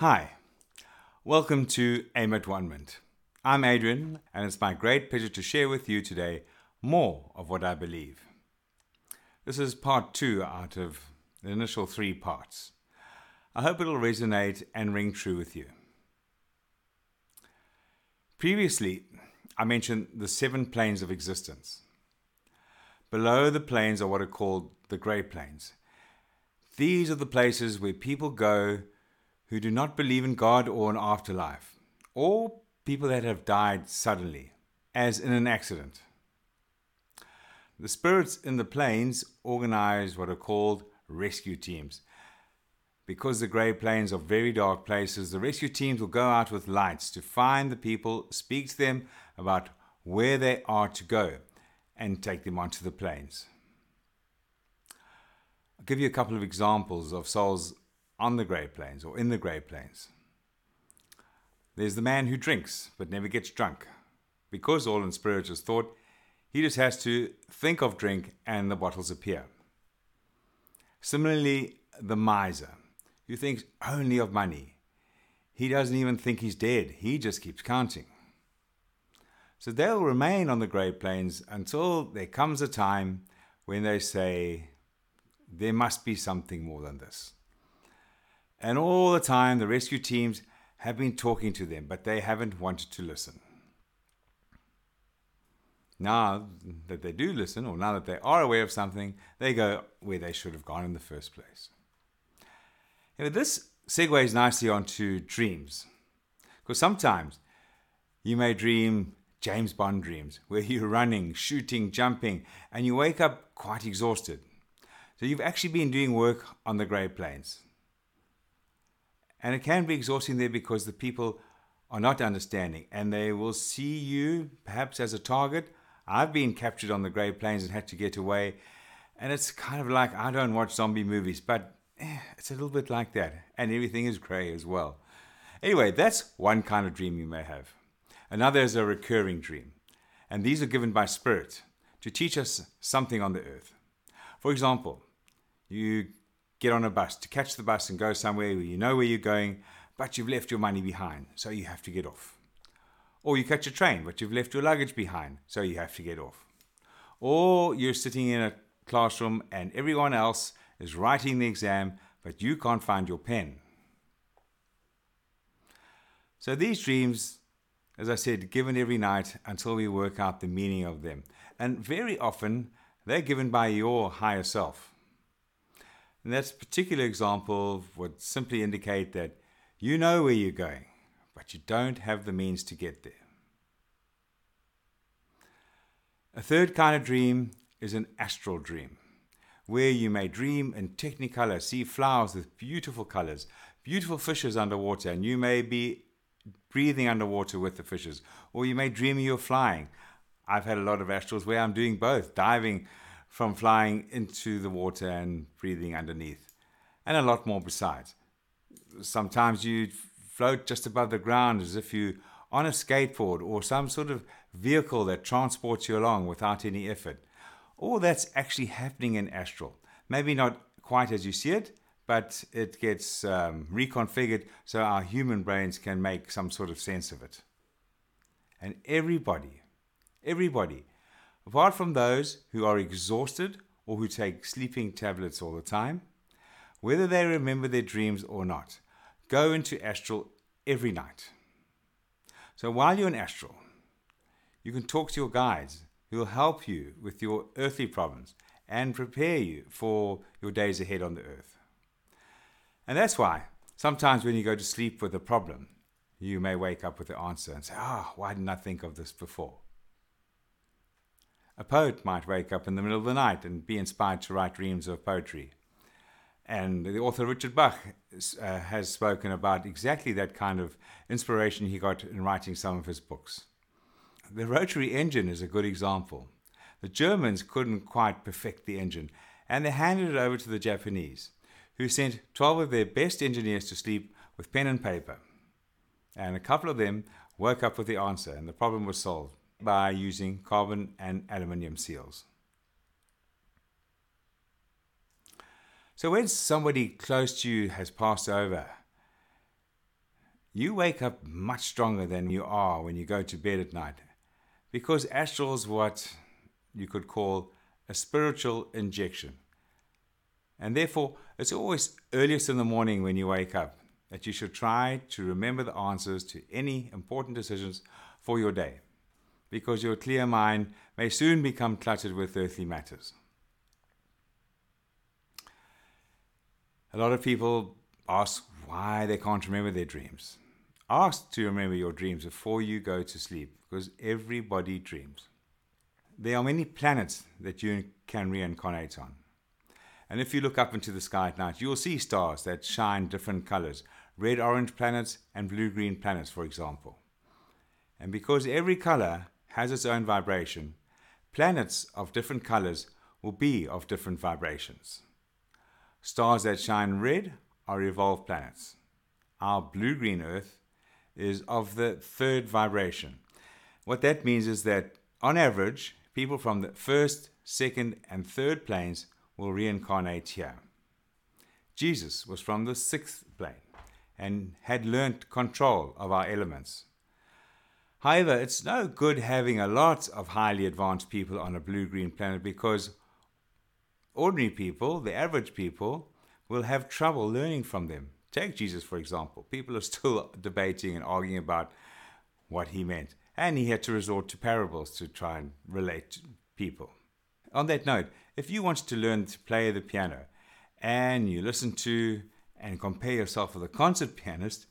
Hi, welcome to Aim at Wonderment. I'm Adrian, and it's my great pleasure to share with you today more of what I believe. This is part two out of the initial three parts. I hope it'll resonate and ring true with you. Previously, I mentioned the seven planes of existence. Below the planes are what are called the grey planes. These are the places where people go who do not believe in God or an afterlife, or people that have died suddenly, as in an accident. The spirits in the planes organize what are called rescue teams. Because the grey planes are very dark places, the rescue teams will go out with lights to find the people, speak to them about where they are to go, and take them onto the planes. I'll give you a couple of examples of souls on the grey Planes or in the grey Planes. There's the man who drinks but never gets drunk. Because all in spirit is thought, he just has to think of drink and the bottles appear. Similarly, the miser who thinks only of money. He doesn't even think he's dead, he just keeps counting. So they'll remain on the grey Planes until there comes a time when they say, there must be something more than this. And all the time, the rescue teams have been talking to them, but they haven't wanted to listen. Now that they do listen, or now that they are aware of something, they go where they should have gone in the first place. This segues nicely onto dreams. Because sometimes you may dream James Bond dreams, where you're running, shooting, jumping, and you wake up quite exhausted. So you've actually been doing work on the Grey Planes. And it can be exhausting there because the people are not understanding and they will see you perhaps as a target. I've been captured on the Grey Planes and had to get away. And it's kind of like I don't watch zombie movies, but Eh, it's a little bit like that. And everything is grey as well. Anyway, that's one kind of dream you may have. Another is a recurring dream. And these are given by Spirit to teach us something on the earth. For example, you get on a bus to catch the bus and go somewhere where you know where you're going, but you've left your money behind, so you have to get off. Or you catch a train, but you've left your luggage behind, so you have to get off. Or you're sitting in a classroom and everyone else is writing the exam, but you can't find your pen. So these dreams, as I said, given every night until we work out the meaning of them. And very often they're given by your higher self. And that particular example would simply indicate that you know where you're going, but you don't have the means to get there. A third kind of dream is an astral dream where you may dream in technicolor, see flowers with beautiful colors, beautiful fishes underwater, and you may be breathing underwater with the fishes, or you may dream you're flying. I've had a lot of astrals where I'm doing both, diving from flying into the water and breathing underneath, and a lot more besides. Sometimes you float just above the ground as if you're on a skateboard or some sort of vehicle that transports you along without any effort all that's actually happening in astral. Maybe not quite as you see it, but it gets um, reconfigured so our human brains can make some sort of sense of it. And everybody, everybody, apart from those who are exhausted or who take sleeping tablets all the time, whether they remember their dreams or not, go into astral every night. So while you're in astral, you can talk to your guides who will help you with your earthly problems and prepare you for your days ahead on the earth. And that's why sometimes when you go to sleep with a problem, you may wake up with the answer and say, Ah, oh, why didn't I think of this before? A poet might wake up in the middle of the night and be inspired to write reams of poetry. And the author Richard Bach uh, has spoken about exactly that kind of inspiration he got in writing some of his books. The rotary engine is a good example. The Germans couldn't quite perfect the engine, and they handed it over to the Japanese, who sent 12 of their best engineers to sleep with pen and paper. And a couple of them woke up with the answer, and the problem was solved by using carbon and aluminium seals. So, when somebody close to you has passed over, you wake up much stronger than you are when you go to bed at night because astral is what you could call a spiritual injection. And therefore, it's always earliest in the morning when you wake up that you should try to remember the answers to any important decisions for your day, because your clear mind may soon become cluttered with earthly matters. A lot of people ask why they can't remember their dreams. Ask to remember your dreams before you go to sleep, because everybody dreams. There are many planets that you can reincarnate on. And if you look up into the sky at night, you'll see stars that shine different colors red orange planets and blue green planets, for example. And because every color has its own vibration, planets of different colors will be of different vibrations. Stars that shine red are evolved planets. Our blue green Earth is of the third vibration. What that means is that, on average, people from the first, second, and third planes will reincarnate here. Jesus was from the sixth plane and had learnt control of our elements. However, it's no good having a lot of highly advanced people on a blue green planet because ordinary people, the average people, will have trouble learning from them. Take Jesus, for example. People are still debating and arguing about what he meant, and he had to resort to parables to try and relate to people. On that note, if you want to learn to play the piano and you listen to and compare yourself with a concert pianist,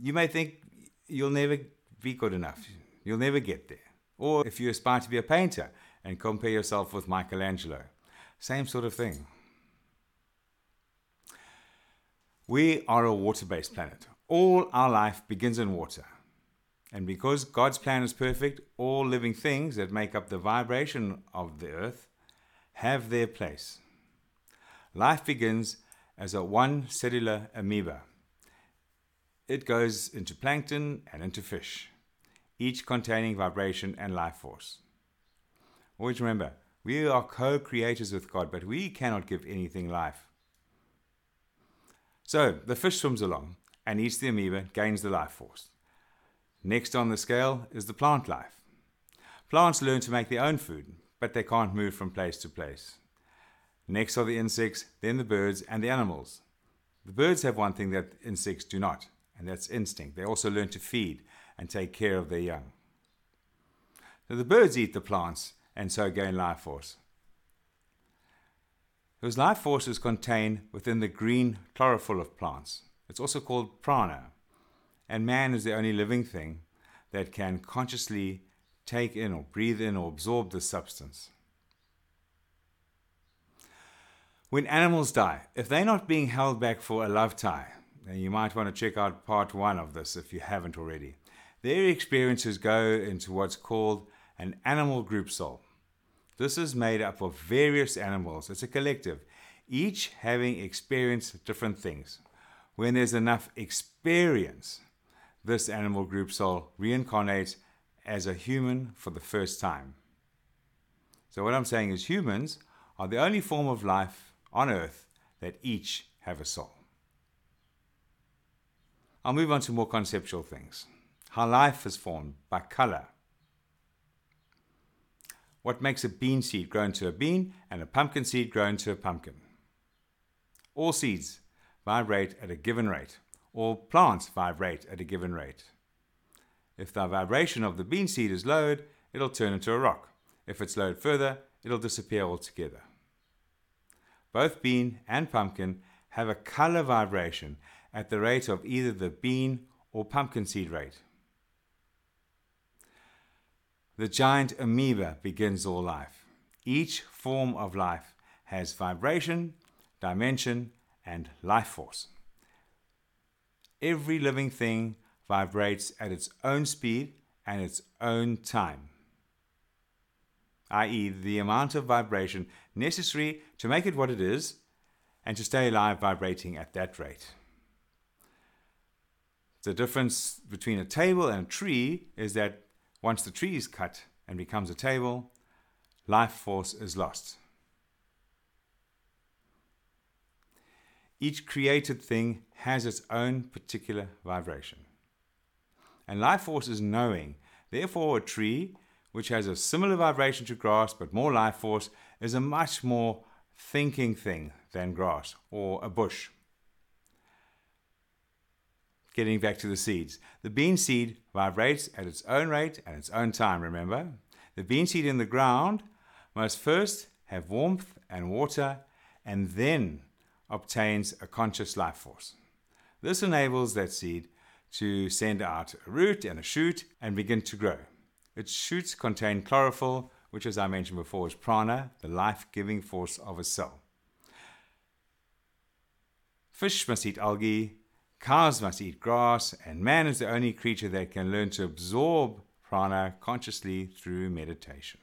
you may think you'll never be good enough. You'll never get there. Or if you aspire to be a painter and compare yourself with Michelangelo, same sort of thing. We are a water based planet. All our life begins in water. And because God's plan is perfect, all living things that make up the vibration of the earth have their place. Life begins as a one cellular amoeba. It goes into plankton and into fish each containing vibration and life force. Always remember, we are co creators with God, but we cannot give anything life. So the fish swims along and eats the amoeba, gains the life force. Next on the scale is the plant life. Plants learn to make their own food, but they can't move from place to place. Next are the insects, then the birds, and the animals. The birds have one thing that insects do not, and that's instinct. They also learn to feed and take care of their young. So the birds eat the plants and so gain life force. Those life force is contained within the green chlorophyll of plants. It's also called prana. And man is the only living thing that can consciously take in or breathe in or absorb this substance. When animals die, if they're not being held back for a love tie, then you might want to check out part one of this if you haven't already. Their experiences go into what's called an animal group soul. This is made up of various animals, it's a collective, each having experienced different things. When there's enough experience, this animal group soul reincarnates as a human for the first time. So, what I'm saying is, humans are the only form of life on earth that each have a soul. I'll move on to more conceptual things how life is formed by color. What makes a bean seed grow into a bean and a pumpkin seed grow into a pumpkin? All seeds vibrate at a given rate. All plants vibrate at a given rate. If the vibration of the bean seed is lowered, it'll turn into a rock. If it's lowered further, it'll disappear altogether. Both bean and pumpkin have a color vibration at the rate of either the bean or pumpkin seed rate. The giant amoeba begins all life. Each form of life has vibration, dimension, and life force. Every living thing vibrates at its own speed and its own time, i.e., the amount of vibration necessary to make it what it is and to stay alive vibrating at that rate. The difference between a table and a tree is that once the tree is cut and becomes a table, life force is lost. Each created thing has its own particular vibration. And life force is knowing. Therefore, a tree, which has a similar vibration to grass but more life force, is a much more thinking thing than grass or a bush. Getting back to the seeds. The bean seed vibrates at its own rate and its own time, remember? The bean seed in the ground must first have warmth and water and then obtains a conscious life force. This enables that seed to send out a root and a shoot and begin to grow. Its shoots contain chlorophyll, which, as I mentioned before, is prana, the life giving force of a cell. Fish must eat algae, cows must eat grass, and man is the only creature that can learn to absorb prana consciously through meditation.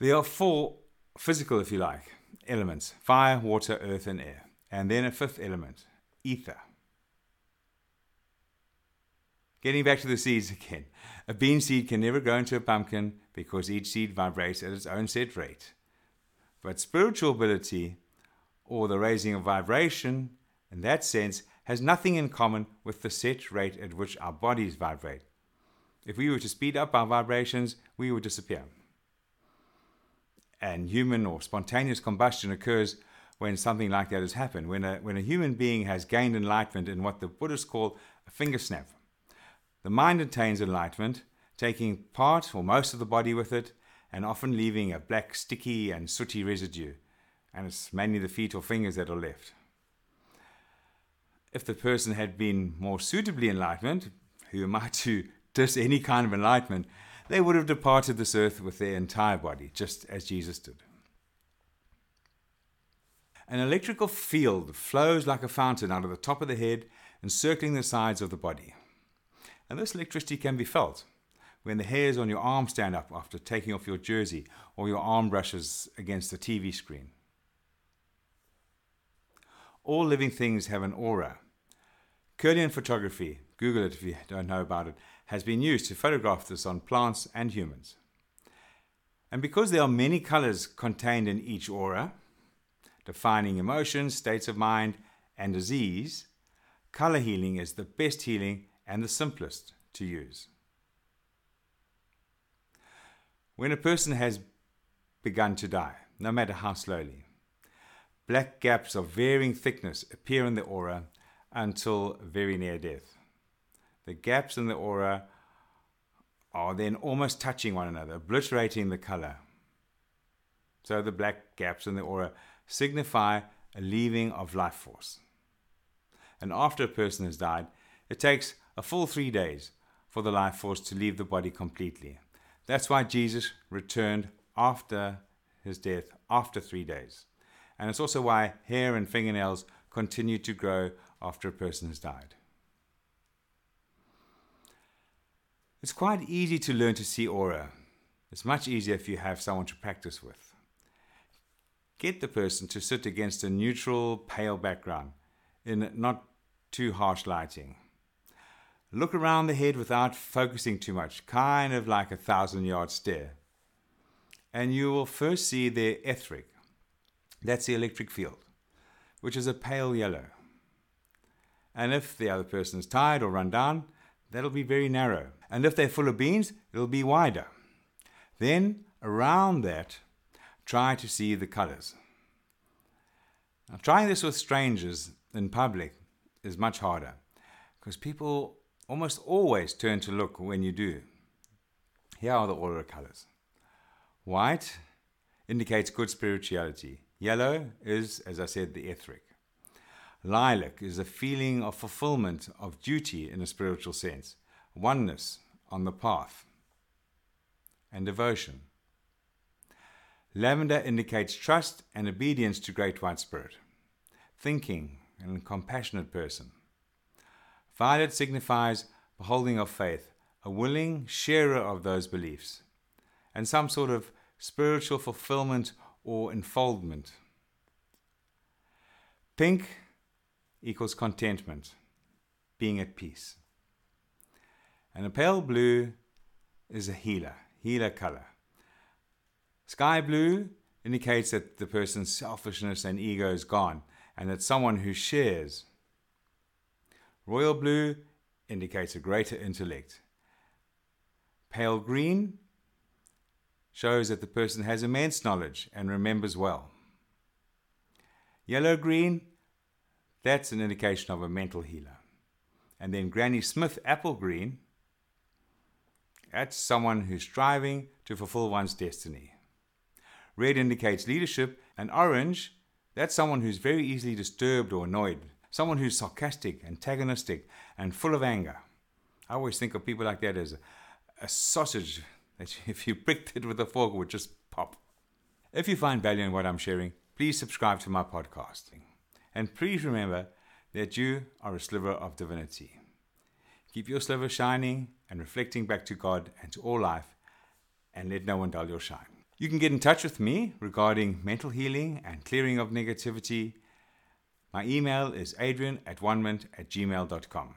There are four physical, if you like, elements fire, water, earth, and air. And then a fifth element, ether. Getting back to the seeds again. A bean seed can never grow into a pumpkin because each seed vibrates at its own set rate. But spiritual ability, or the raising of vibration, in that sense, has nothing in common with the set rate at which our bodies vibrate. If we were to speed up our vibrations, we would disappear and human or spontaneous combustion occurs when something like that has happened, when a, when a human being has gained enlightenment in what the Buddhists call a finger snap. The mind attains enlightenment, taking part or most of the body with it, and often leaving a black, sticky, and sooty residue. And it's mainly the feet or fingers that are left. If the person had been more suitably enlightened, who am I to diss any kind of enlightenment, they would have departed this earth with their entire body, just as Jesus did. An electrical field flows like a fountain out of the top of the head, encircling the sides of the body. And this electricity can be felt when the hairs on your arm stand up after taking off your jersey or your arm brushes against the TV screen. All living things have an aura. Kirlian photography, Google it if you don't know about it, has been used to photograph this on plants and humans. And because there are many colors contained in each aura, defining emotions, states of mind, and disease, color healing is the best healing and the simplest to use. When a person has begun to die, no matter how slowly, black gaps of varying thickness appear in the aura until very near death. The gaps in the aura are then almost touching one another, obliterating the color. So the black gaps in the aura signify a leaving of life force. And after a person has died, it takes a full three days for the life force to leave the body completely. That's why Jesus returned after his death, after three days. And it's also why hair and fingernails continue to grow after a person has died. It's quite easy to learn to see aura. It's much easier if you have someone to practice with. Get the person to sit against a neutral, pale background in not too harsh lighting. Look around the head without focusing too much, kind of like a thousand yard stare. And you will first see their etheric. That's the electric field, which is a pale yellow. And if the other person is tired or run down, that'll be very narrow. And if they're full of beans, it'll be wider. Then, around that, try to see the colors. Now, trying this with strangers in public is much harder because people almost always turn to look when you do. Here are the aura colors. White indicates good spirituality. Yellow is, as I said, the etheric. Lilac is a feeling of fulfillment of duty in a spiritual sense, oneness on the path, and devotion. Lavender indicates trust and obedience to Great White Spirit, thinking and compassionate person. Violet signifies beholding of faith, a willing sharer of those beliefs, and some sort of spiritual fulfillment or enfoldment. Pink equals contentment, being at peace. And a pale blue is a healer, healer color. Sky blue indicates that the person's selfishness and ego is gone and that someone who shares. Royal blue indicates a greater intellect. Pale green shows that the person has immense knowledge and remembers well. Yellow green, that's an indication of a mental healer. And then Granny Smith apple green, that's someone who's striving to fulfill one's destiny. Red indicates leadership, and orange, that's someone who's very easily disturbed or annoyed, someone who's sarcastic, antagonistic, and full of anger. I always think of people like that as a, sausage if you pricked it with a fork it would just pop. If you find value in what I'm sharing, please subscribe to my podcasting. And please remember that you are a sliver of divinity. Keep your sliver shining and reflecting back to God and to all life, and let no one dull your shine. You can get in touch with me regarding mental healing and clearing of negativity. My email is adrian at onement at gmail.com.